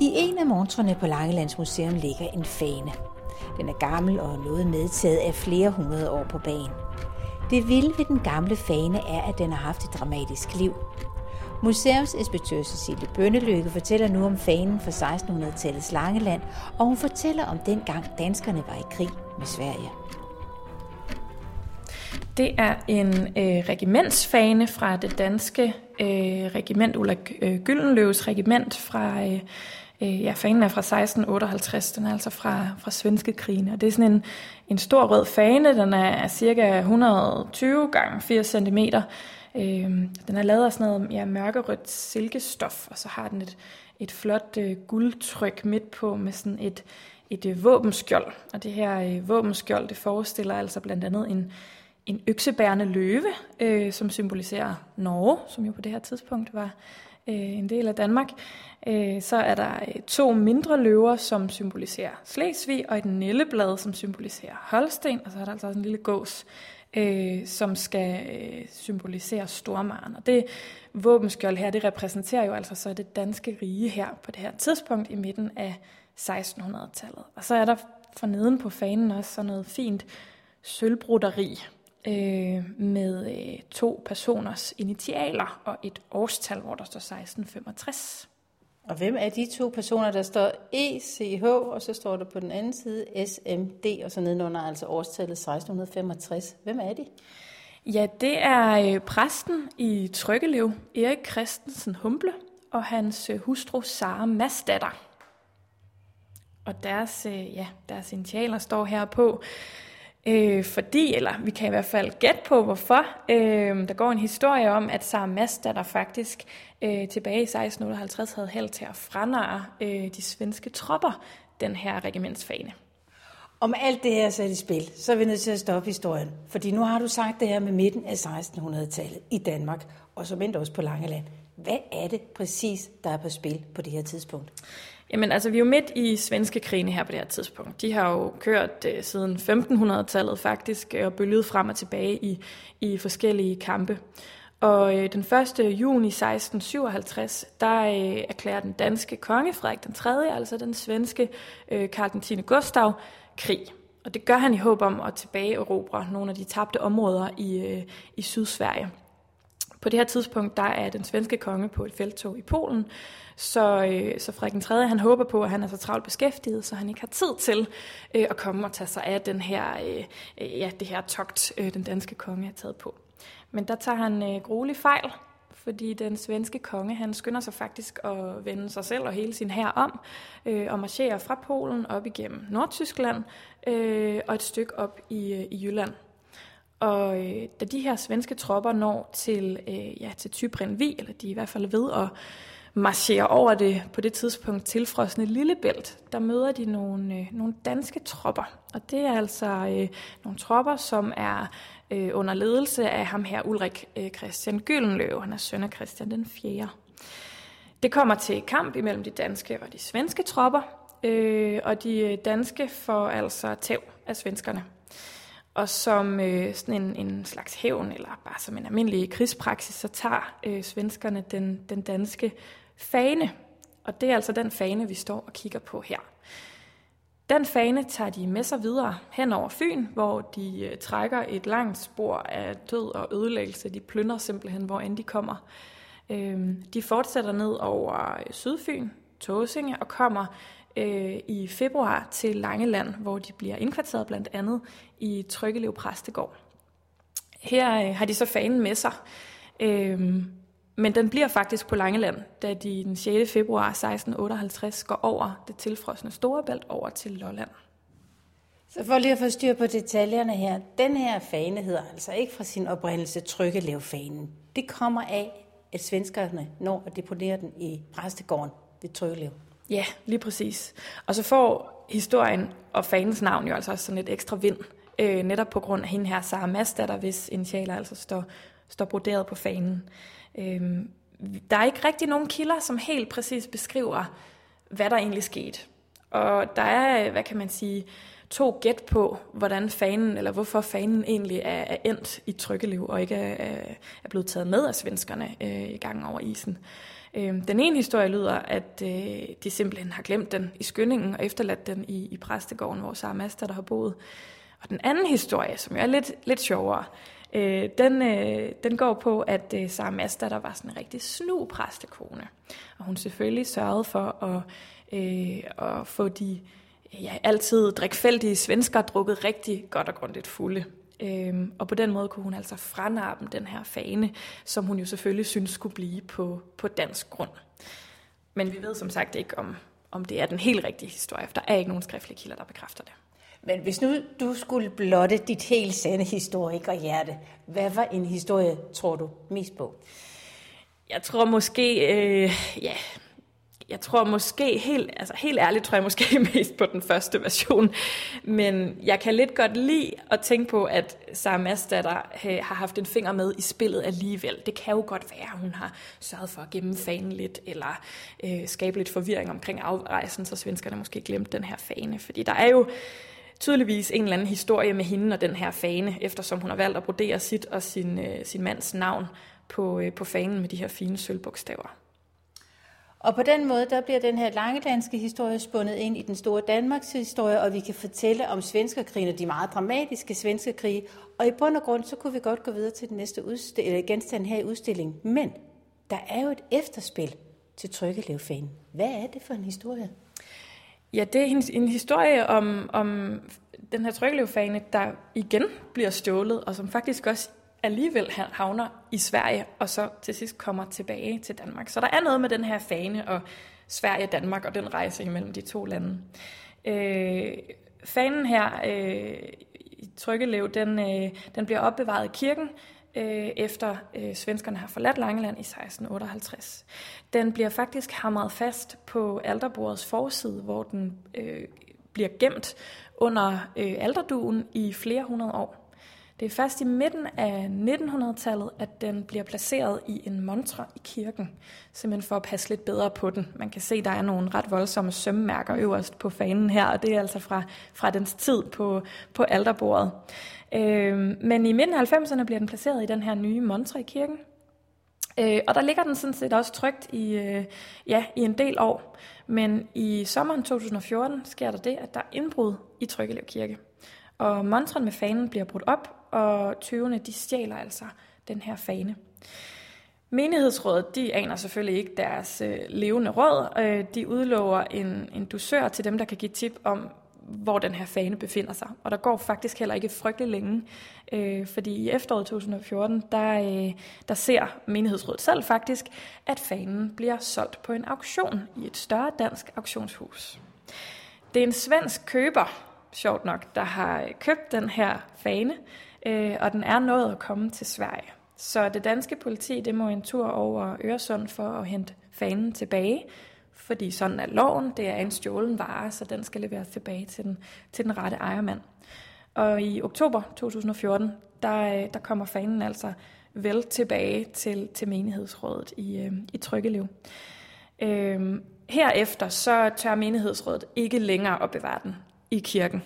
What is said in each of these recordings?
I en af montrene på Langelands Museum ligger en fane. Den er gammel og noget medtaget af flere hundrede år på banen. Det vilde ved den gamle fane er, at den har haft et dramatisk liv. Museumsinspektør Cecilie Bønnelykke fortæller nu om fanen fra 1600-tallets Langeland, og hun fortæller om dengang danskerne var i krig med Sverige. Det er en øh, regimentsfane fra det danske øh, regiment, Ulla øh, Gyldenløves regiment fra... Øh, øh, ja, fanen er fra 1658, den er altså fra, fra svenske krigen, og det er sådan en, en stor rød fane, den er cirka 120 gange 80 cm. Øh, den er lavet af sådan noget ja, mørkerødt silkestof, og så har den et, et flot øh, guldtryk midt på med sådan et, et øh, våbenskjold. Og det her øh, våbenskjold, det forestiller altså blandt andet en, en øksebærende løve, øh, som symboliserer Norge, som jo på det her tidspunkt var Øh, en del af Danmark. Øh, så er der øh, to mindre løver, som symboliserer Slesvig, og et nælleblad, som symboliserer Holsten, og så er der altså også en lille gås, øh, som skal øh, symbolisere Stormaren. Og det våbenskjold her, det repræsenterer jo altså så det danske rige her på det her tidspunkt i midten af 1600-tallet. Og så er der for neden på fanen også sådan noget fint sølvbroderi, øh, med øh, to personers initialer og et årstal, hvor der står 1665. Og hvem er de to personer? Der står ECH, og så står der på den anden side SMD, og så nedenunder altså årstallet 1665. Hvem er de? Ja, det er øh, præsten i Tryggelev, Erik Christensen Humble, og hans øh, hustru Sara Masdatter. Og deres, øh, ja, deres initialer står her på. Øh, fordi, eller vi kan i hvert fald gætte på, hvorfor. Øh, der går en historie om, at Sara Masta, der faktisk øh, tilbage i 1658 havde held til at franare øh, de svenske tropper den her regimentsfane. Om alt det her er sat i spil, så er vi nødt til at stoppe historien. Fordi nu har du sagt det her med midten af 1600-tallet i Danmark, og så endte også på Langeland. Hvad er det præcis, der er på spil på det her tidspunkt? Jamen altså, vi er jo midt i svenske krigene her på det her tidspunkt. De har jo kørt uh, siden 1500-tallet faktisk, øh, og bølget frem og tilbage i, i forskellige kampe. Og uh, den 1. juni 1657, der uh, erklærer den danske konge Frederik den 3., altså den svenske uh, Karl den 10. Gustav, krig. Og det gør han i håb om at tilbageerobre nogle af de tabte områder i, uh, i Sydsverige. På det her tidspunkt, der er den svenske konge på et feltog i Polen, så, øh, så Frederik 3. han håber på, at han er så travlt beskæftiget, så han ikke har tid til øh, at komme og tage sig af den her, øh, ja, det her togt, øh, den danske konge er taget på. Men der tager han øh, gruelig fejl, fordi den svenske konge, han skynder sig faktisk at vende sig selv og hele sin hær om, øh, og marcherer fra Polen op igennem Nordtyskland øh, og et stykke op i, øh, i Jylland. Og øh, da de her svenske tropper når til, øh, ja, til Tybrindvi, eller de er i hvert fald ved at marchere over det på det tidspunkt tilfrosne Lillebælt, der møder de nogle, øh, nogle danske tropper. Og det er altså øh, nogle tropper, som er øh, under ledelse af ham her Ulrik øh, Christian Gyllenløv. Han er søn af Christian den 4. Det kommer til kamp imellem de danske og de svenske tropper, øh, og de øh, danske får altså tæv af svenskerne. Og som øh, sådan en, en slags hævn, eller bare som en almindelig krigspraksis, så tager øh, svenskerne den, den danske fane. Og det er altså den fane, vi står og kigger på her. Den fane tager de med sig videre hen over Fyn, hvor de øh, trækker et langt spor af død og ødelæggelse. De plyndrer simpelthen, hvor end de kommer. Øh, de fortsætter ned over øh, Sydfyn, Tåsinge, og kommer øh, i februar til Langeland, hvor de bliver indkvarteret blandt andet i Tryggelev Præstegård. Her øh, har de så fanen med sig, øh, men den bliver faktisk på Langeland, da de den 6. februar 1658 går over det tilfrosne Storebælt over til Lolland. Så for lige at få styr på detaljerne her, den her fane hedder altså ikke fra sin oprindelse Tryggelev-fanen. Det kommer af, at svenskerne når at deponere den i præstegården ved Tryggelev. Ja, lige præcis. Og så får historien og fanens navn jo altså også sådan et ekstra vind, øh, netop på grund af hende her, Sara Master, hvis initialer altså står, står broderet på fanen. Øh, der er ikke rigtig nogen kilder, som helt præcis beskriver, hvad der egentlig skete. Og der er, hvad kan man sige, to gæt på, hvordan fanen, eller hvorfor fanen egentlig er, er endt i Trykkeliv, og ikke er, er blevet taget med af svenskerne øh, i gang over isen. Øh, den ene historie lyder, at øh, de simpelthen har glemt den i skyndingen og efterladt den i, i præstegården, hvor Sara Master der har boet. Og den anden historie, som er lidt, lidt sjovere, øh, den, øh, den går på, at øh, Sara Master der var sådan en rigtig snu præstekone. Og hun selvfølgelig sørgede for at, øh, at få de ja, altid drikfældige svensker drukket rigtig godt og grundigt fulde. Øhm, og på den måde kunne hun altså franarbe den her fane, som hun jo selvfølgelig synes skulle blive på, på dansk grund. Men vi ved som sagt ikke, om, om det er den helt rigtige historie, for der er ikke nogen skriftlige kilder, der bekræfter det. Men hvis nu du skulle blotte dit helt sande historikerhjerte, hvad var en historie, tror du, mest på? Jeg tror måske, øh, ja, jeg tror måske, helt, altså helt ærligt tror jeg måske mest på den første version, men jeg kan lidt godt lide at tænke på, at Sarah Mastatter øh, har haft en finger med i spillet alligevel. Det kan jo godt være, at hun har sørget for at gemme fanen lidt, eller øh, skabe lidt forvirring omkring afrejsen, så svenskerne måske glemte den her fane. Fordi der er jo tydeligvis en eller anden historie med hende og den her fane, eftersom hun har valgt at brodere sit og sin, øh, sin mands navn på, øh, på fanen med de her fine sølvbogstaver. Og på den måde, der bliver den her langelandske historie spundet ind i den store Danmarks historie, og vi kan fortælle om svenskerkrigen og de meget dramatiske svenskerkrige. Og i bund og grund, så kunne vi godt gå videre til den næste udstil- eller genstand her i udstillingen. Men der er jo et efterspil til Trykkelevfanen. Hvad er det for en historie? Ja, det er en, en historie om, om den her Trykkelevfane, der igen bliver stjålet, og som faktisk også alligevel havner i Sverige, og så til sidst kommer tilbage til Danmark. Så der er noget med den her fane og Sverige-Danmark og den rejse imellem de to lande. Øh, fanen her øh, i Tryggelev, den, øh, den bliver opbevaret i kirken, øh, efter øh, svenskerne har forladt Langeland i 1658. Den bliver faktisk hamret fast på alterbordets forside, hvor den øh, bliver gemt under øh, alderduen i flere hundrede år. Det er først i midten af 1900-tallet, at den bliver placeret i en montre i kirken, simpelthen for at passe lidt bedre på den. Man kan se, at der er nogle ret voldsomme sømmærker øverst på fanen her, og det er altså fra, fra dens tid på, på alterbordet. Øh, men i midten af 90'erne bliver den placeret i den her nye montre i kirken, Øh, og der ligger den sådan set også trygt i, øh, ja, i en del år. Men i sommeren 2014 sker der det, at der er indbrud i Tryggelev Kirke. Og montren med fanen bliver brudt op, og tyvene de stjæler altså den her fane. Menighedsrådet de aner selvfølgelig ikke deres øh, levende råd. Øh, de udlover en, en dusør til dem, der kan give tip om, hvor den her fane befinder sig. Og der går faktisk heller ikke frygtelig længe, øh, fordi i efteråret 2014, der, øh, der ser menighedsrådet selv faktisk, at fanen bliver solgt på en auktion i et større dansk auktionshus. Det er en svensk køber, sjovt nok, der har købt den her fane, øh, og den er nået at komme til Sverige. Så det danske politi det må en tur over Øresund for at hente fanen tilbage, fordi sådan er loven. Det er en stjålen vare, så den skal leveres tilbage til den, til den rette ejermand. Og i oktober 2014, der, øh, der kommer fanen altså vel tilbage til, til menighedsrådet i, øh, i Tryggelev. Øh, herefter så tør menighedsrådet ikke længere opbevare den i kirken.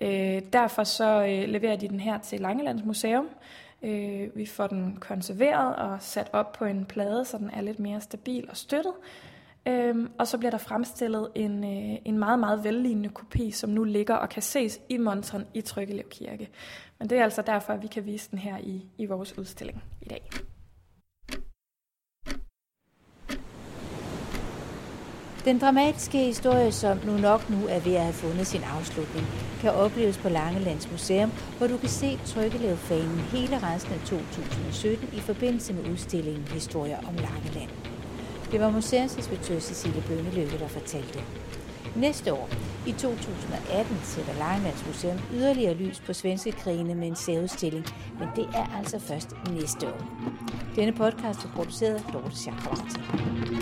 Øh, derfor så øh, leverer de den her til Langelands Museum. Øh, vi får den konserveret og sat op på en plade, så den er lidt mere stabil og støttet. Øhm, og så bliver der fremstillet en, øh, en meget, meget vellignende kopi, som nu ligger og kan ses i montren i Tryggelev Kirke. Men det er altså derfor, at vi kan vise den her i, i vores udstilling i dag. Den dramatiske historie, som nu nok nu er ved at have fundet sin afslutning, kan opleves på Langelands Museum, hvor du kan se Trykkelevfanen hele resten af 2017 i forbindelse med udstillingen Historier om Langeland. Det var museumsinspektør Cecilie Bønneløkke, der fortalte. Næste år, i 2018, sætter Langelands Museum yderligere lys på svenske krigene med en særudstilling, men det er altså først næste år. Denne podcast er produceret af Dorte Chakravarti.